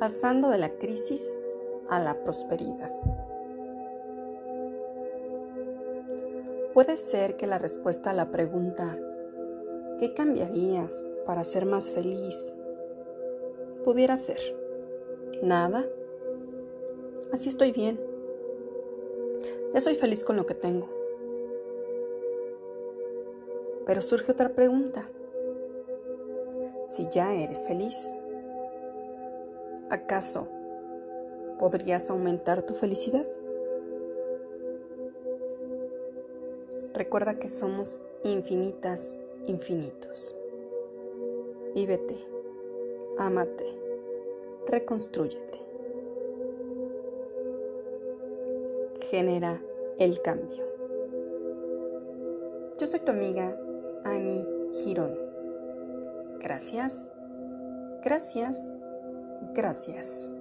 pasando de la crisis a la prosperidad. Puede ser que la respuesta a la pregunta ¿qué cambiarías para ser más feliz? pudiera ser nada. Así estoy bien. Ya soy feliz con lo que tengo. Pero surge otra pregunta. Si ya eres feliz, ¿acaso podrías aumentar tu felicidad? Recuerda que somos infinitas, infinitos. Vívete, ámate, reconstrúyete. Genera el cambio. Yo soy tu amiga Annie Girón. Gracias, gracias, gracias.